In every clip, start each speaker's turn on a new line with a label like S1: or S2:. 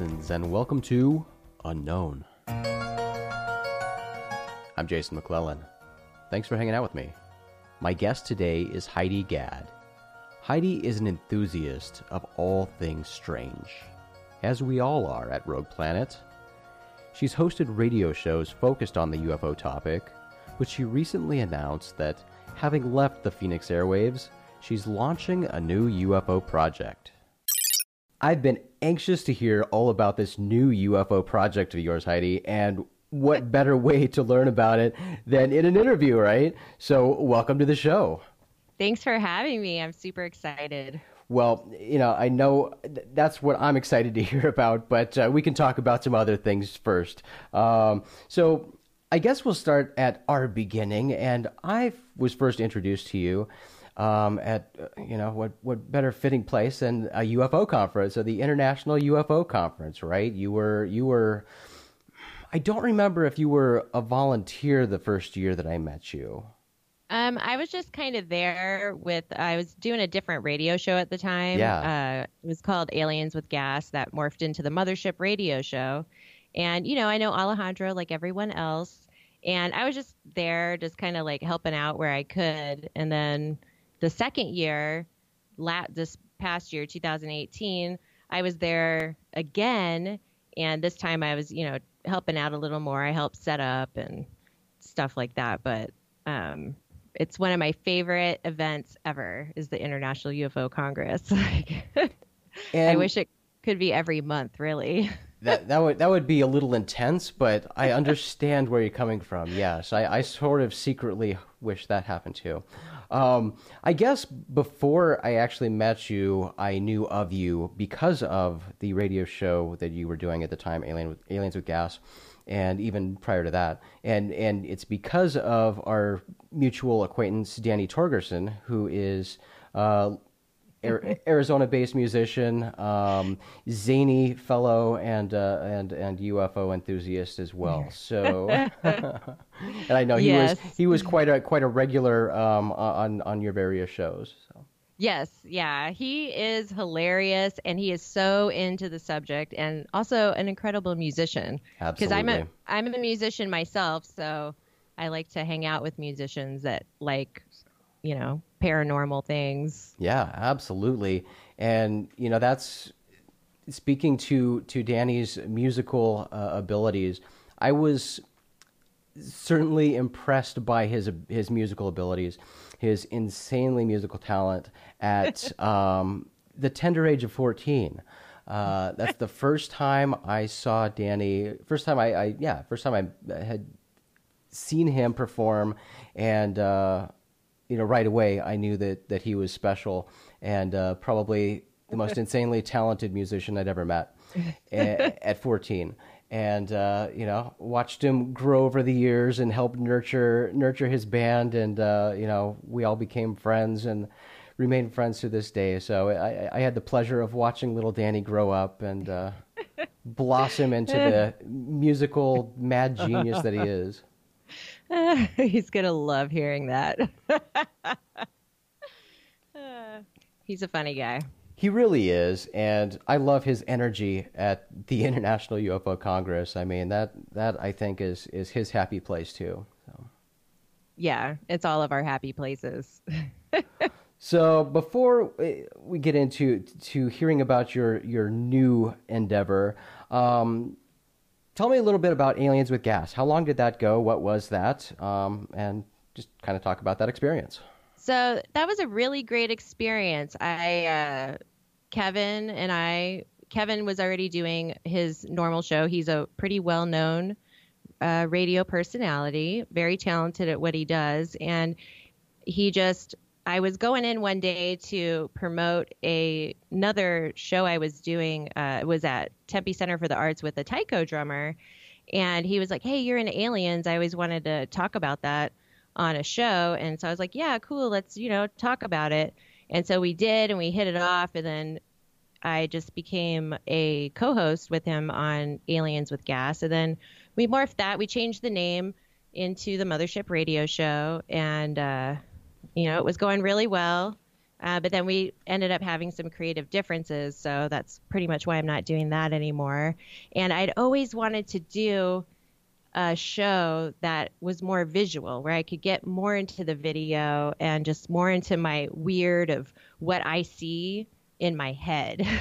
S1: and welcome to Unknown. I'm Jason McClellan. Thanks for hanging out with me. My guest today is Heidi Gadd. Heidi is an enthusiast of all things strange, as we all are at Rogue Planet. She's hosted radio shows focused on the UFO topic, but she recently announced that, having left the Phoenix airwaves, she's launching a new UFO project. I've been anxious to hear all about this new UFO project of yours, Heidi, and what better way to learn about it than in an interview, right? So, welcome to the show.
S2: Thanks for having me. I'm super excited.
S1: Well, you know, I know that's what I'm excited to hear about, but uh, we can talk about some other things first. Um, so, I guess we'll start at our beginning, and I was first introduced to you um, at uh, you know what what better fitting place than a UFO conference or the International UFO Conference, right? You were you were. I don't remember if you were a volunteer the first year that I met you.
S2: Um, I was just kind of there with. I was doing a different radio show at the time.
S1: Yeah.
S2: Uh, it was called Aliens with Gas that morphed into the Mothership Radio Show, and you know I know Alejandro like everyone else, and I was just there, just kind of like helping out where I could, and then the second year, la- this past year, 2018, I was there again, and this time I was, you know, helping out a little more. I helped set up and stuff like that. But um, it's one of my favorite events ever. Is the International UFO Congress. I wish it could be every month, really.
S1: that that would that would be a little intense, but I understand where you're coming from. Yes, I, I sort of secretly wish that happened too. Um, I guess before I actually met you, I knew of you because of the radio show that you were doing at the time, Alien with, Aliens with Gas, and even prior to that. And and it's because of our mutual acquaintance Danny Torgerson, who is. Uh, Arizona-based musician, um, zany fellow, and uh, and and UFO enthusiast as well. So, and I know he yes. was he was quite a quite a regular um, on on your various shows. So.
S2: Yes, yeah, he is hilarious, and he is so into the subject, and also an incredible musician.
S1: Absolutely, because
S2: I'm a I'm a musician myself, so I like to hang out with musicians that like you know, paranormal things.
S1: Yeah, absolutely. And, you know, that's speaking to, to Danny's musical uh, abilities. I was certainly impressed by his his musical abilities, his insanely musical talent at um, the tender age of fourteen. Uh, that's the first time I saw Danny. First time I, I yeah, first time I had seen him perform, and uh, you know, right away I knew that that he was special and uh, probably the most insanely talented musician I'd ever met at 14 and uh, you know watched him grow over the years and helped nurture nurture his band and uh, you know we all became friends and remain friends to this day. So I, I had the pleasure of watching little Danny grow up and uh, blossom into the musical mad genius that he is
S2: He's going to love hearing that. he's a funny guy.
S1: He really is, and I love his energy at the International UFO Congress. I mean that that I think is is his happy place too. So.
S2: Yeah, it's all of our happy places.
S1: so before we get into to hearing about your your new endeavor, um, tell me a little bit about Aliens with Gas. How long did that go? What was that? Um, and just kind of talk about that experience.
S2: So that was a really great experience. I, uh, Kevin and I, Kevin was already doing his normal show. He's a pretty well known uh, radio personality, very talented at what he does. And he just I was going in one day to promote a another show I was doing. Uh, was at Tempe Center for the Arts with a taiko drummer, and he was like, "Hey, you're in Aliens. I always wanted to talk about that on a show." And so I was like, "Yeah, cool. Let's you know talk about it." And so we did, and we hit it off, and then I just became a co-host with him on Aliens with Gas, and then we morphed that. We changed the name into the Mothership Radio Show, and uh, you know, it was going really well. Uh, but then we ended up having some creative differences, so that's pretty much why I'm not doing that anymore. And I'd always wanted to do a show that was more visual, where I could get more into the video and just more into my weird of what I see in my head.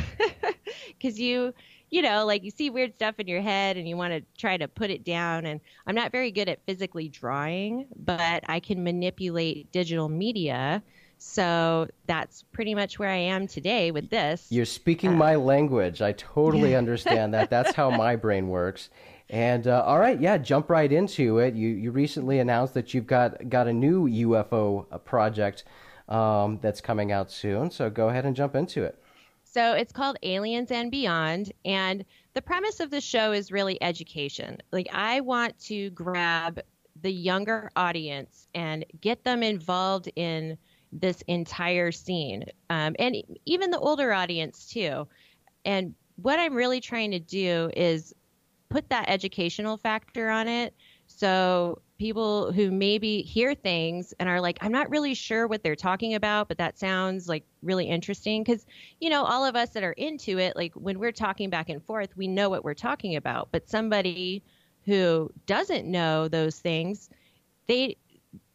S2: Because you, you know, like you see weird stuff in your head and you want to try to put it down. And I'm not very good at physically drawing, but I can manipulate digital media so that's pretty much where I am today with this.
S1: You're speaking uh, my language. I totally understand that. That's how my brain works. And uh, all right, yeah, jump right into it. You you recently announced that you've got got a new UFO uh, project um, that's coming out soon. So go ahead and jump into it.
S2: So it's called Aliens and Beyond, and the premise of the show is really education. Like I want to grab the younger audience and get them involved in this entire scene, um, and even the older audience too. And what I'm really trying to do is put that educational factor on it. So people who maybe hear things and are like, I'm not really sure what they're talking about, but that sounds like really interesting. Because, you know, all of us that are into it, like when we're talking back and forth, we know what we're talking about. But somebody who doesn't know those things, they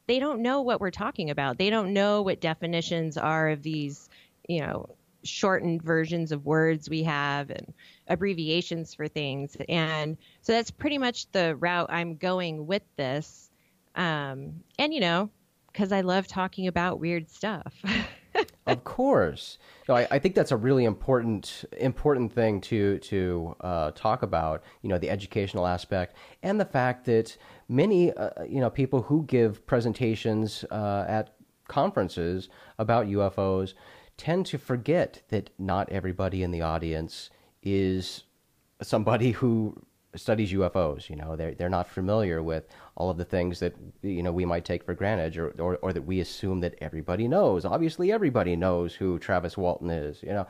S2: they don't know what we're talking about. They don't know what definitions are of these, you know, shortened versions of words we have and abbreviations for things. And so that's pretty much the route I'm going with this. Um, and, you know, because I love talking about weird stuff.
S1: of course, no, I, I, think that's a really important important thing to to uh, talk about. You know, the educational aspect and the fact that many uh, you know people who give presentations uh, at conferences about UFOs tend to forget that not everybody in the audience is somebody who studies UFOs. You know, they're they're not familiar with all of the things that you know we might take for granted, or or, or that we assume that everybody knows. Obviously, everybody knows who Travis Walton is. You know,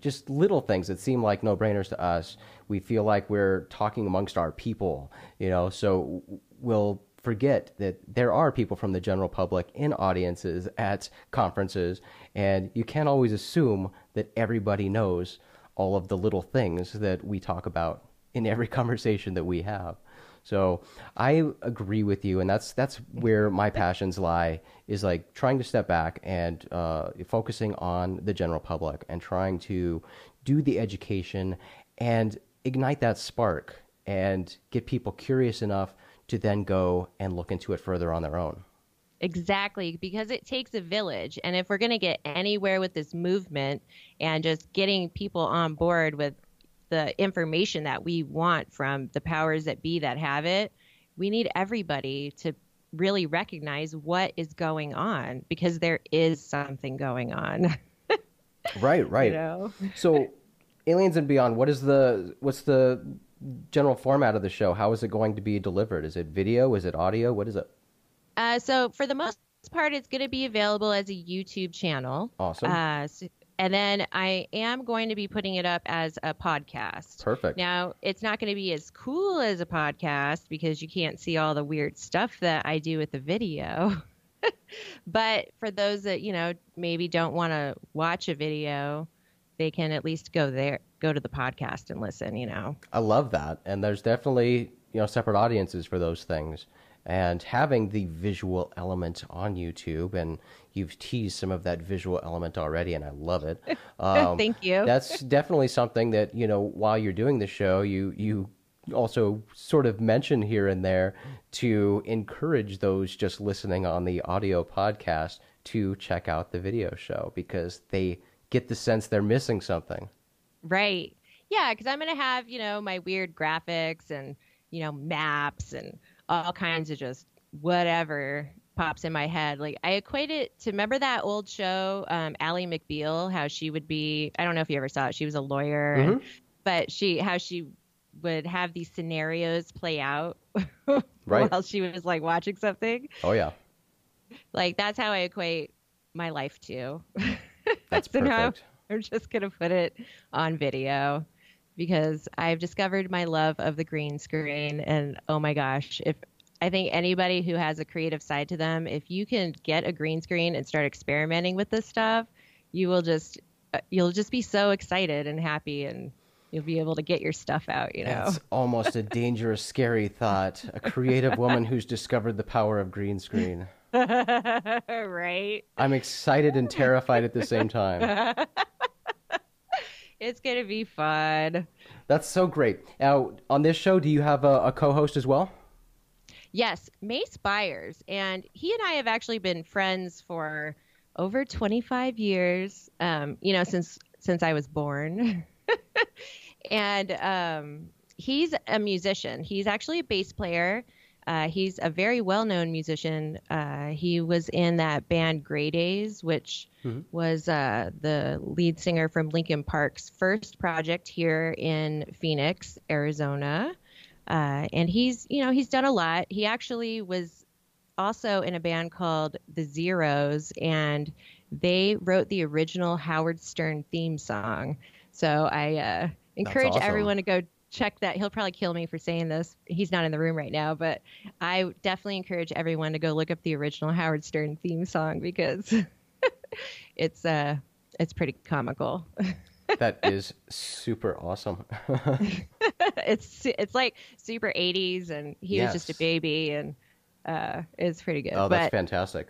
S1: just little things that seem like no brainers to us. We feel like we're talking amongst our people. You know, so we'll forget that there are people from the general public in audiences at conferences, and you can't always assume that everybody knows all of the little things that we talk about in every conversation that we have. So I agree with you, and that's that's where my passions lie. Is like trying to step back and uh, focusing on the general public and trying to do the education and ignite that spark and get people curious enough to then go and look into it further on their own.
S2: Exactly, because it takes a village. And if we're going to get anywhere with this movement and just getting people on board with the information that we want from the powers that be that have it, we need everybody to really recognize what is going on because there is something going on.
S1: right, right. You know? so, Aliens and Beyond, what is the what's the general format of the show? How is it going to be delivered? Is it video? Is it audio? What is it?
S2: Uh, so for the most part, it's going to be available as a YouTube channel.
S1: Awesome.
S2: Uh, so, and then I am going to be putting it up as a podcast.
S1: Perfect.
S2: Now, it's not going to be as cool as a podcast because you can't see all the weird stuff that I do with the video. but for those that, you know, maybe don't want to watch a video, they can at least go there, go to the podcast and listen, you know.
S1: I love that. And there's definitely, you know, separate audiences for those things. And having the visual element on YouTube, and you've teased some of that visual element already, and I love it.
S2: Um, Thank you.
S1: that's definitely something that you know while you're doing the show, you you also sort of mention here and there to encourage those just listening on the audio podcast to check out the video show because they get the sense they're missing something.
S2: Right. Yeah, because I'm going to have, you know, my weird graphics and, you know, maps and all kinds of just whatever pops in my head. Like I equate it to remember that old show, um, Ally McBeal, how she would be. I don't know if you ever saw it. She was a lawyer, mm-hmm. and, but she how she would have these scenarios play out
S1: right.
S2: while she was like watching something.
S1: Oh yeah.
S2: Like that's how I equate my life to.
S1: That's so perfect.
S2: I'm just gonna put it on video because I've discovered my love of the green screen, and oh my gosh, if I think anybody who has a creative side to them, if you can get a green screen and start experimenting with this stuff, you will just uh, you'll just be so excited and happy and you'll be able to get your stuff out, you know.
S1: It's almost a dangerous, scary thought. A creative woman who's discovered the power of green screen.
S2: right?
S1: I'm excited and terrified at the same time.
S2: it's going to be fun.
S1: That's so great. Now, on this show, do you have a, a co host as well?
S2: Yes, Mace Byers. And he and I have actually been friends for over 25 years, um, you know, since since I was born. and um, he's a musician. He's actually a bass player. Uh, he's a very well known musician. Uh, he was in that band Grey Daze, which mm-hmm. was uh, the lead singer from Linkin Park's first project here in Phoenix, Arizona. Uh, and he's, you know, he's done a lot. He actually was also in a band called The Zeros, and they wrote the original Howard Stern theme song. So I uh, encourage awesome. everyone to go check that. He'll probably kill me for saying this. He's not in the room right now, but I definitely encourage everyone to go look up the original Howard Stern theme song because it's uh it's pretty comical.
S1: that is super awesome.
S2: it's it's like super 80s and he yes. was just a baby and uh it's pretty good.
S1: Oh, that's but, fantastic.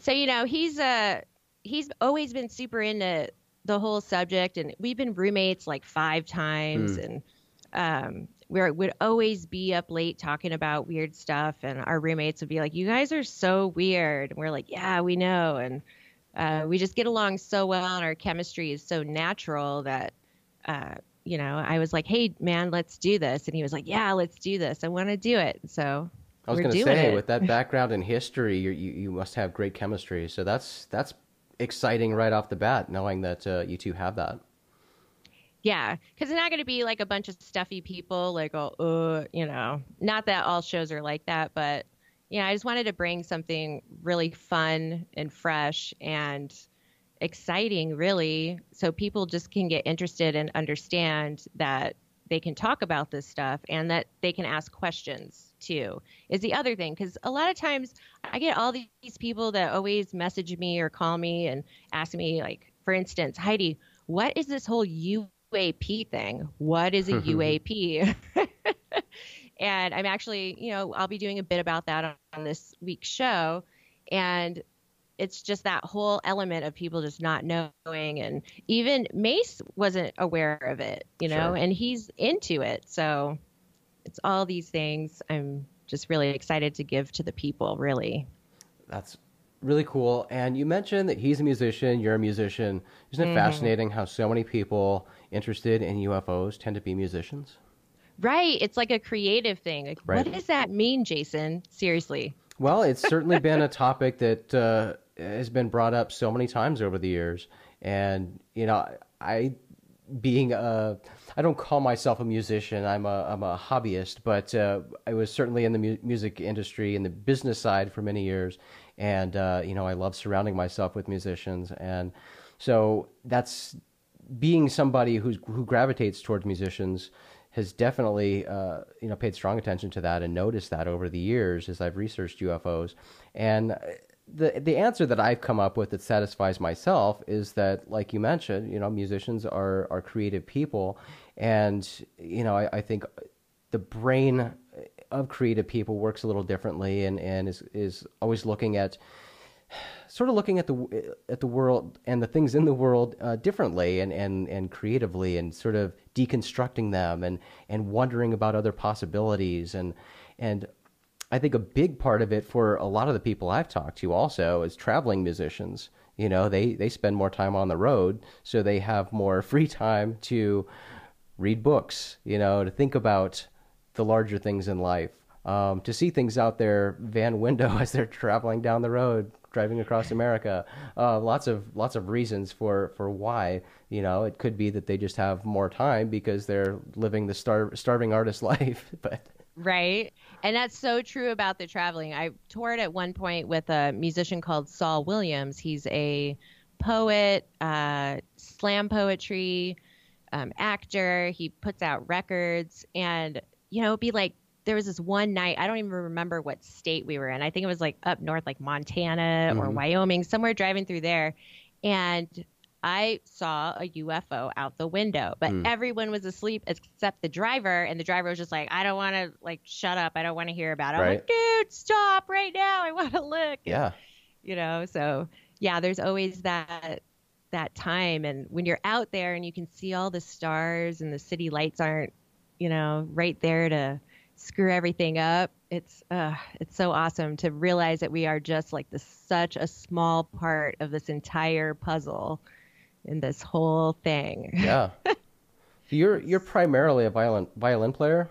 S2: So you know, he's uh he's always been super into the whole subject and we've been roommates like five times mm. and um, we would always be up late talking about weird stuff, and our roommates would be like, "You guys are so weird," and we're like, "Yeah, we know," and uh, we just get along so well, and our chemistry is so natural that. Uh, you know, I was like, "Hey, man, let's do this," and he was like, "Yeah, let's do this. I want to do it." So
S1: I was going to say, it. with that background in history, you you must have great chemistry. So that's that's exciting right off the bat, knowing that uh, you two have that.
S2: Yeah, because it's not going to be like a bunch of stuffy people, like, oh, uh, you know, not that all shows are like that, but yeah, I just wanted to bring something really fun and fresh and exciting, really, so people just can get interested and understand that they can talk about this stuff and that they can ask questions too is the other thing because a lot of times i get all these people that always message me or call me and ask me like for instance heidi what is this whole you UAP thing. What is a mm-hmm. UAP? and I'm actually, you know, I'll be doing a bit about that on, on this week's show. And it's just that whole element of people just not knowing and even mace wasn't aware of it you know sure. and he's into it so it's all these things i'm just really excited to give to the people really
S1: that's really cool and you mentioned that he's a musician you're a musician isn't it mm-hmm. fascinating how so many people interested in UFOs tend to be musicians?
S2: Right. It's like a creative thing. Like, right. What does that mean, Jason? Seriously.
S1: Well, it's certainly been a topic that uh, has been brought up so many times over the years. And, you know, I, being a, I don't call myself a musician. I'm a, I'm a hobbyist, but uh, I was certainly in the mu- music industry, in the business side for many years. And, uh, you know, I love surrounding myself with musicians. And so that's being somebody who's who gravitates towards musicians has definitely uh, you know paid strong attention to that and noticed that over the years as I've researched UFOs. And the the answer that I've come up with that satisfies myself is that, like you mentioned, you know, musicians are are creative people, and you know, I, I think the brain of creative people works a little differently and, and is is always looking at sort of looking at the at the world and the things in the world uh, differently and, and, and creatively and sort of deconstructing them and, and wondering about other possibilities and and I think a big part of it for a lot of the people I've talked to also is traveling musicians. You know, they, they spend more time on the road, so they have more free time to read books, you know, to think about the larger things in life. Um, to see things out their van window as they're traveling down the road, driving across America. Uh, lots of lots of reasons for for why. You know, it could be that they just have more time because they're living the star- starving artist life. but
S2: right, and that's so true about the traveling. I toured at one point with a musician called Saul Williams. He's a poet, uh, slam poetry, um, actor. He puts out records, and you know, it'd be like there was this one night I don't even remember what state we were in. I think it was like up north, like Montana or
S1: Mhm.
S2: Wyoming, somewhere driving through there, and I saw a UFO out the window, but
S1: Hmm.
S2: everyone was asleep except the driver, and the driver was just like, "I don't want to like shut up. I don't want to hear about it." I'm like, "Dude, stop right now. I want to look."
S1: Yeah.
S2: you know so yeah there's always that that time and when you're out there and you can see all the stars and the city lights aren't you know right there to screw everything up it's uh it's so awesome to realize that we are just like this such a small part of this entire puzzle in this whole thing
S1: Yeah. so you're you're primarily a violin violin player.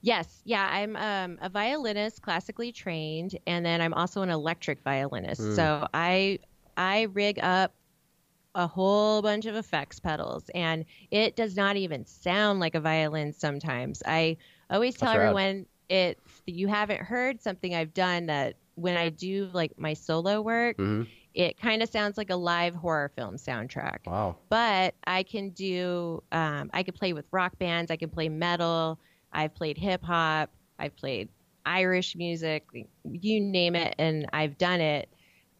S2: Yes, yeah, I'm um, a violinist, classically trained, and then I'm also an electric violinist.
S1: Mm.
S2: So I I rig up a whole bunch of effects pedals, and it does not even sound like a violin sometimes. I always tell
S1: That's rad.
S2: everyone if you haven't heard something I've done that when I do like my solo work,
S1: hmm
S2: it kind of sounds like a live horror film soundtrack
S1: Wow.
S2: but I can do um, I can play with rock bands, I can play metal, I've played hip hop, I've played Irish music, you name it, and I've done it.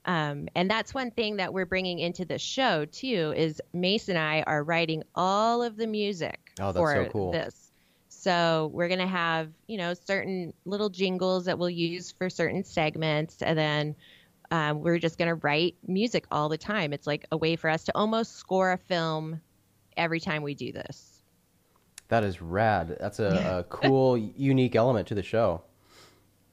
S2: Um, and that's one thing that we're bringing into the show too is Mace and I are writing all of the music
S1: Oh, that's
S2: for
S1: so cool.
S2: this. So we're gonna have you know certain little jingles that we'll use for certain segments, and then um, we're just gonna write music all the time. It's like a way for us to almost score a film every time we do this.
S1: That is rad. That's a, a cool, unique element to the show.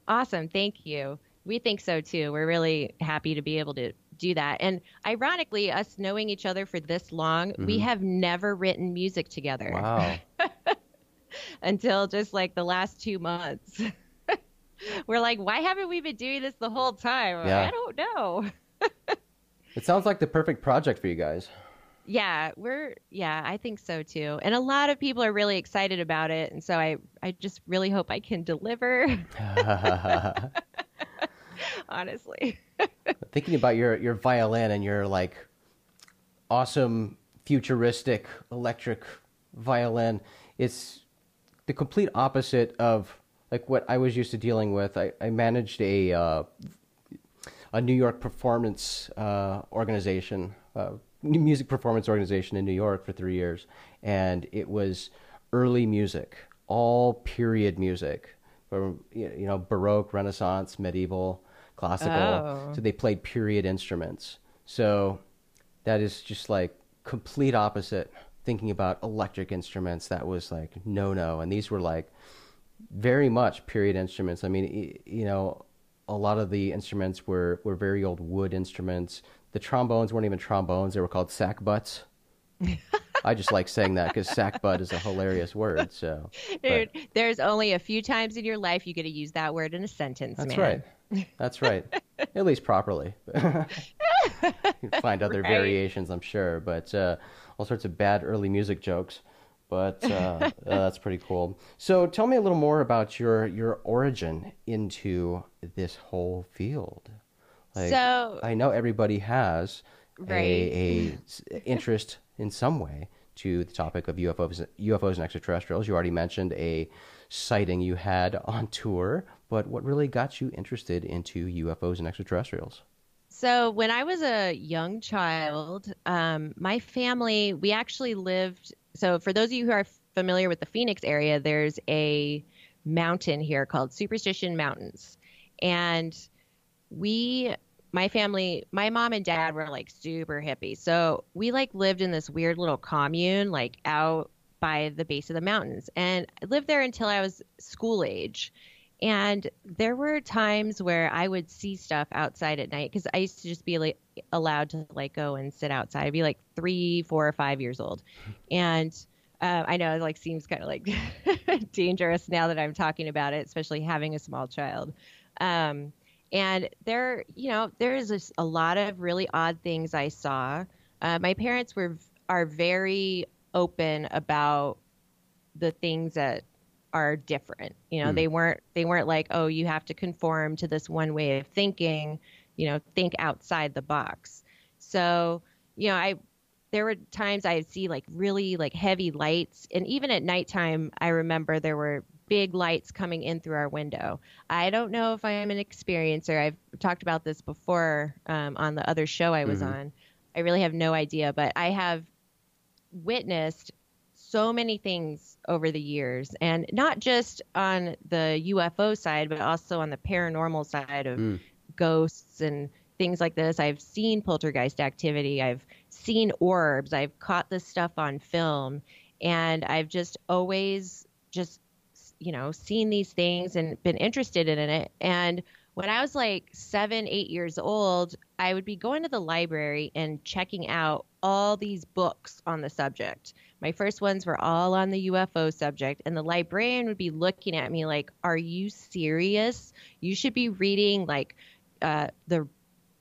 S2: Awesome, thank you. We think so too. We're really happy to be able to do that. And ironically, us knowing each other for this long, we
S1: Mhm.
S2: have never written music together
S1: Wow.
S2: until just like the last two months. We're like, why haven't we been doing this the whole time?
S1: Yeah.
S2: I don't know.
S1: It sounds like the perfect project for you guys.
S2: Yeah, we're yeah, I think so too. And a lot of people are really excited about it, and so I I just really hope I can deliver, honestly.
S1: Thinking about your your violin and your like awesome futuristic electric violin, it's the complete opposite of like what I was used to dealing with. I, I managed a uh, a New York performance uh, organization, uh, music performance organization in New York for three years, and it was early music, all period music, from you know Baroque, Renaissance, medieval, classical.
S2: Oh.
S1: So they played period instruments. So that is just like complete opposite. Thinking about electric instruments, that was like no no, and these were like very much period instruments. I mean, you know, a lot of the instruments were, were very old wood instruments. The trombones weren't even trombones; they were called sackbuts. I just like saying that because sackbut is a hilarious word. So
S2: Dude, there's only a few times in your life you get to use that word in a sentence,
S1: that's
S2: man.
S1: right. That's right. At least properly. you can find other
S2: Right.
S1: variations, I'm sure, but uh, all sorts of bad early music jokes. But uh, uh, that's pretty cool. So tell me a little more about your your origin into this whole field. Like,
S2: So-
S1: I know everybody has
S2: Right.
S1: a, a interest in some way to the topic of UFOs, UFOs and extraterrestrials. You already mentioned a sighting you had on tour, but what really got you interested into UFOs and extraterrestrials?
S2: So when I was a young child, um, my family we actually lived. So for those of you who are familiar with the Phoenix area, there's a mountain here called Superstition Mountains, and we, my family, my mom and dad were like super hippie. So we like lived in this weird little commune, like out by the base of the mountains, and I lived there until I was school age. And there were times where I would see stuff outside at night because I used to just be like allowed to like go and sit outside. I'd be like three, four, or five years old, and uh, I know it like seems kind of like dangerous now that I'm talking about it, especially having a small child. Um, and there, you know, there is a lot of really odd things I saw. Uh, my parents were are very open about the things that are different. You know,
S1: Hmm.
S2: they weren't they weren't like, oh, you have to conform to this one way of thinking. You know, think outside the box. So, you know, I there were times I'd see like really like heavy lights, and even at nighttime, I remember there were big lights coming in through our window. I don't know if I am an experiencer. I've talked about this before um, on the other show I was mm-hmm. on. I really have no idea, but I have witnessed so many things over the years, and not just on the UFO side, but also on the paranormal side of mm. ghosts and things like this. I've seen poltergeist activity. I've seen orbs. I've caught this stuff on film, and I've just always just you know seen these things and been interested in it. And when I was like seven, eight years old, I would be going to the library and checking out all these books on the subject. My first ones were all on the UFO subject, and the librarian would be looking at me like, Are you serious? You should be reading like uh, the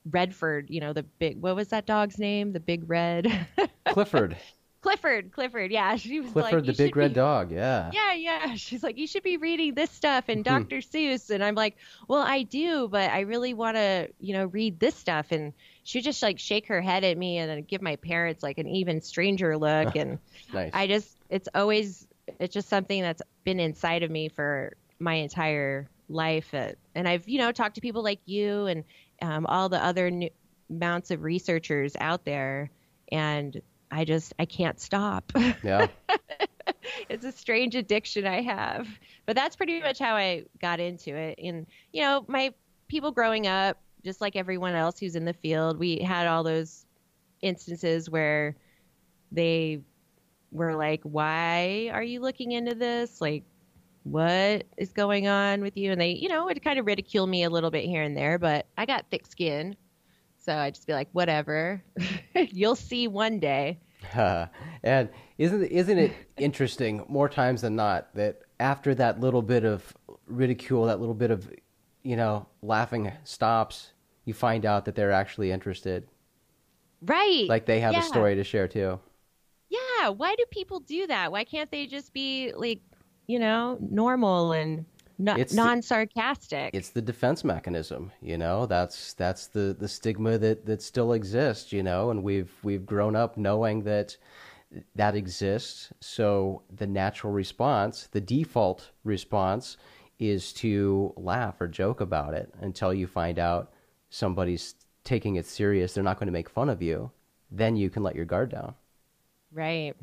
S2: Redford, you know, the big, what was that dog's name? The big red.
S1: Clifford.
S2: Clifford, Clifford, yeah. She was
S1: Clifford,
S2: like,
S1: the big red
S2: be,
S1: dog, yeah.
S2: Yeah, yeah. She's like, you should be reading this stuff and hmm. Dr. Seuss. And I'm like, well, I do, but I really want to, you know, read this stuff. And she would just like shake her head at me and then give my parents like an even stranger look. And
S1: nice.
S2: I just, it's always, it's just something that's been inside of me for my entire life. And I've, you know, talked to people like you and um, all the other new amounts of researchers out there. And I just I can't stop.
S1: Yeah.
S2: it's a strange addiction I have. But that's pretty much how I got into it. And you know, my people growing up, just like everyone else who's in the field, we had all those instances where they were like, "Why are you looking into this? Like what is going on with you?" And they, you know, would kind of ridicule me a little bit here and there, but I got thick skin. So I'd just be like, whatever, you'll see one day.
S1: and isn't isn't it interesting more times than not that after that little bit of ridicule, that little bit of you know laughing stops, you find out that they're actually interested.
S2: Right.
S1: Like they have yeah. a story to share too.
S2: Yeah. Why do people do that? Why can't they just be like, you know, normal and no, non-sarcastic.
S1: It's the defense mechanism, you know. That's that's the, the stigma that, that still exists, you know, and we've we've grown up knowing that that exists. So the natural response, the default response, is to laugh or joke about it until you find out somebody's taking it serious. They're not going to make fun of you. Then you can let your guard down.
S2: Right.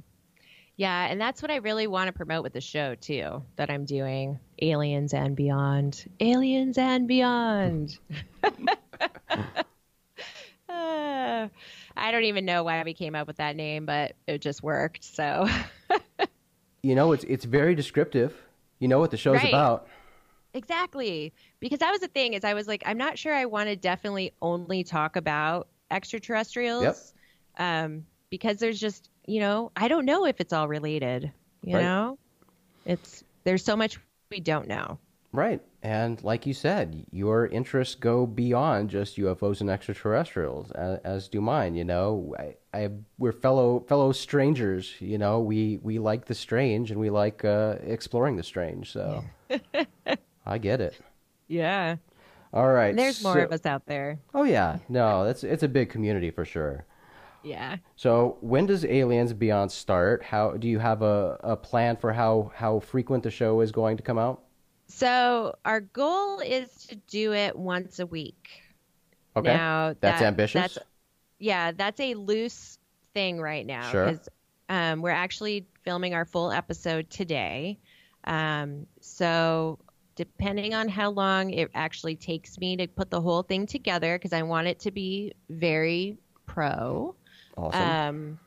S2: Yeah, and that's what I really want to promote with the show too that I'm doing. Aliens and Beyond. Aliens and Beyond. uh, I don't even know why we came up with that name, but it just worked. So
S1: You know, it's it's very descriptive. You know what the show's
S2: right.
S1: about.
S2: Exactly. Because that was the thing is I was like, I'm not sure I want to definitely only talk about extraterrestrials.
S1: Yep.
S2: Um, because there's just you know, I don't know if it's all related. You right. know, it's there's so much we don't know.
S1: Right. And like you said, your interests go beyond just UFOs and extraterrestrials, as, as do mine. You know, I, I, we're fellow fellow strangers. You know, we we like the strange and we like uh, exploring the strange. So I get it.
S2: Yeah.
S1: All right.
S2: There's more of us out there.
S1: Oh yeah, no, that's it's a big community for sure.
S2: Yeah.
S1: So when does Aliens Beyond start? How do you have a, a plan for how, how frequent the show is going to come out?
S2: So our goal is to do it once a week.
S1: Okay.
S2: Now
S1: that's that, ambitious.
S2: That's, yeah, that's a loose thing right now
S1: sure.
S2: because um, we're actually filming our full episode today. Um, so depending on how long it actually takes me to put the whole thing together, because I want it to be very pro.
S1: Awesome. Um,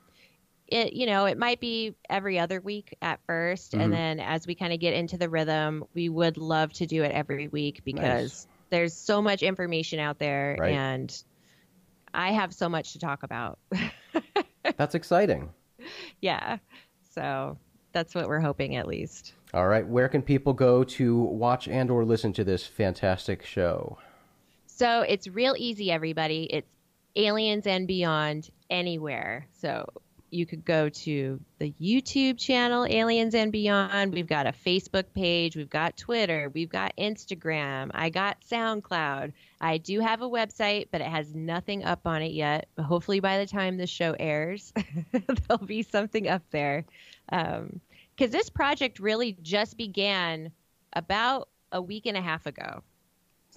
S2: it you know it might be every other week at 1st mm-hmm. and then as we kind of get into the rhythm, we would love to do it every week because nice. there's so much information out there
S1: right.
S2: and I have so much to talk about.
S1: that's exciting.
S2: Yeah. So that's what we're hoping at least.
S1: All right, where can people go to watch and or listen to this fantastic show?
S2: So it's real easy everybody. It's Aliens and Beyond anywhere. So you could go to the YouTube channel Aliens and Beyond. We've got a Facebook page, we've got Twitter, we've got Instagram, I got SoundCloud. I do have a website, but it has nothing up on it yet. But hopefully by the time the show airs, there'll be something up there. Because um, this project really just began about a week and a half ago.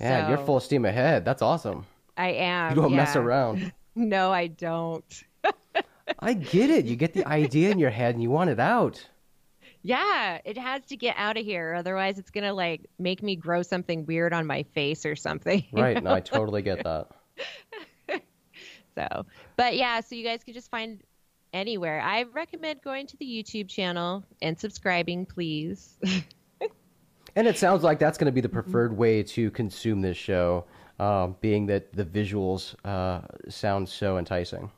S1: Yeah,
S2: So,
S1: you're full steam ahead. That's awesome.
S2: I am.
S1: You don't mess around.
S2: No, I don't.
S1: I get it. You get the idea in your head and you want it out.
S2: Yeah, it has to get out of here. Otherwise, it's gonna like make me grow something weird on my face or something.
S1: Right. No, I totally get that.
S2: So, but yeah, so you guys can just find anywhere. I recommend going to the YouTube channel and subscribing, please.
S1: And it sounds like that's going to be the preferred way to consume this show, um, being that the visuals uh, sound so enticing.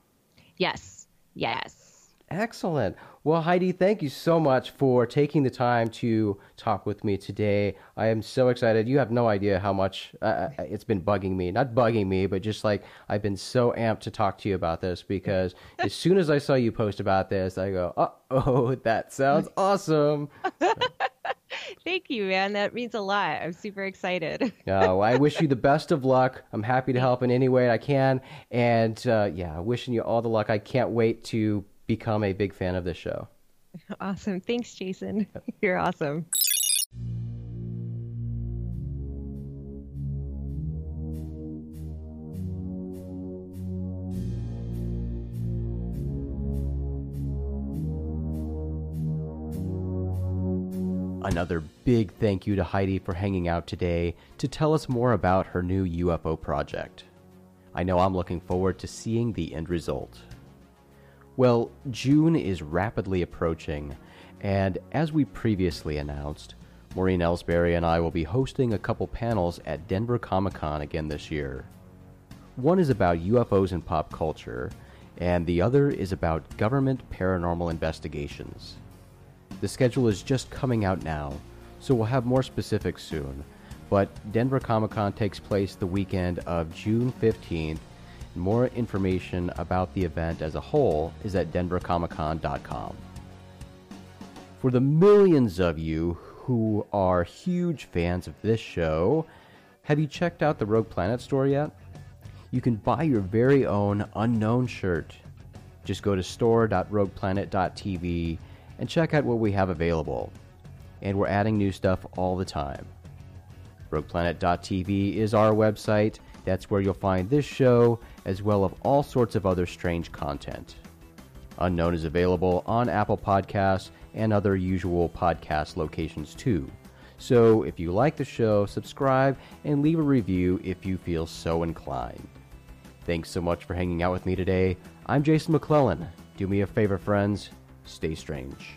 S2: yes, yes.
S1: Excellent. Well, Heidi, thank you so much for taking the time to talk with me today. I am so excited. You have no idea how much uh, it's been bugging me. Not bugging me, but just like I've been so amped to talk to you about this because as soon as I saw you post about this, I go, uh oh, that sounds awesome.
S2: Thank you, man. That means a lot. I'm super excited.
S1: No, I wish you the best of luck. I'm happy to help in any way I can. And uh, yeah, wishing you all the luck. I can't wait to become a big fan of this show.
S2: awesome. Thanks, Jason. You're awesome.
S1: Another big thank you to Heidi for hanging out today to tell us more about her new UFO project. I know I'm looking forward to seeing the end result. Well, June is rapidly approaching, and as we previously announced, Maureen Elsberry and I will be hosting a couple panels at Denver Comic Con again this year. One is about UFOs and pop culture, and the other is about government paranormal investigations. The schedule is just coming out now, so we'll have more specifics soon. But Denver Comic Con takes place the weekend of June 15th. More information about the event as a whole is at denvercomiccon.com. For the millions of you who are huge fans of this show, have you checked out the Rogue Planet store yet? You can buy your very own unknown shirt. Just go to store.rogueplanet.tv and check out what we have available. And we're adding new stuff all the time. RoguePlanet.tv is our website. That's where you'll find this show, as well as all sorts of other strange content. Unknown is available on Apple Podcasts and other usual podcast locations too. So if you like the show, subscribe and leave a review if you feel so inclined. Thanks so much for hanging out with me today. I'm Jason McClellan. Do me a favor, friends. Stay strange.